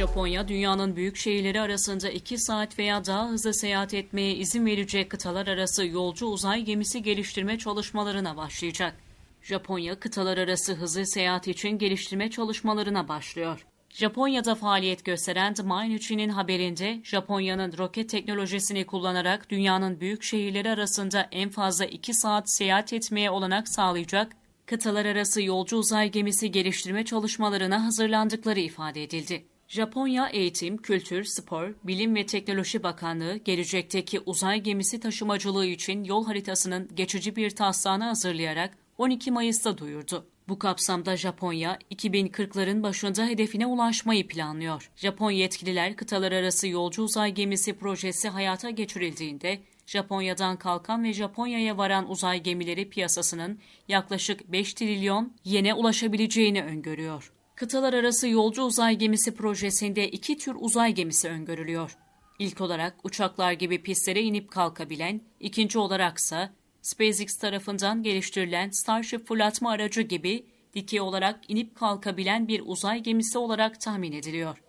Japonya, dünyanın büyük şehirleri arasında 2 saat veya daha hızlı seyahat etmeye izin verecek kıtalar arası yolcu uzay gemisi geliştirme çalışmalarına başlayacak. Japonya, kıtalar arası hızlı seyahat için geliştirme çalışmalarına başlıyor. Japonya'da faaliyet gösteren The Mainichi'nin haberinde Japonya'nın roket teknolojisini kullanarak dünyanın büyük şehirleri arasında en fazla 2 saat seyahat etmeye olanak sağlayacak kıtalar arası yolcu uzay gemisi geliştirme çalışmalarına hazırlandıkları ifade edildi. Japonya Eğitim, Kültür, Spor, Bilim ve Teknoloji Bakanlığı gelecekteki uzay gemisi taşımacılığı için yol haritasının geçici bir taslağını hazırlayarak 12 Mayıs'ta duyurdu. Bu kapsamda Japonya 2040'ların başında hedefine ulaşmayı planlıyor. Japon yetkililer kıtalar arası yolcu uzay gemisi projesi hayata geçirildiğinde Japonya'dan kalkan ve Japonya'ya varan uzay gemileri piyasasının yaklaşık 5 trilyon yene ulaşabileceğini öngörüyor. Kıtalar arası yolcu uzay gemisi projesinde iki tür uzay gemisi öngörülüyor. İlk olarak uçaklar gibi pistlere inip kalkabilen, ikinci olaraksa SpaceX tarafından geliştirilen Starship fırlatma aracı gibi dikey olarak inip kalkabilen bir uzay gemisi olarak tahmin ediliyor.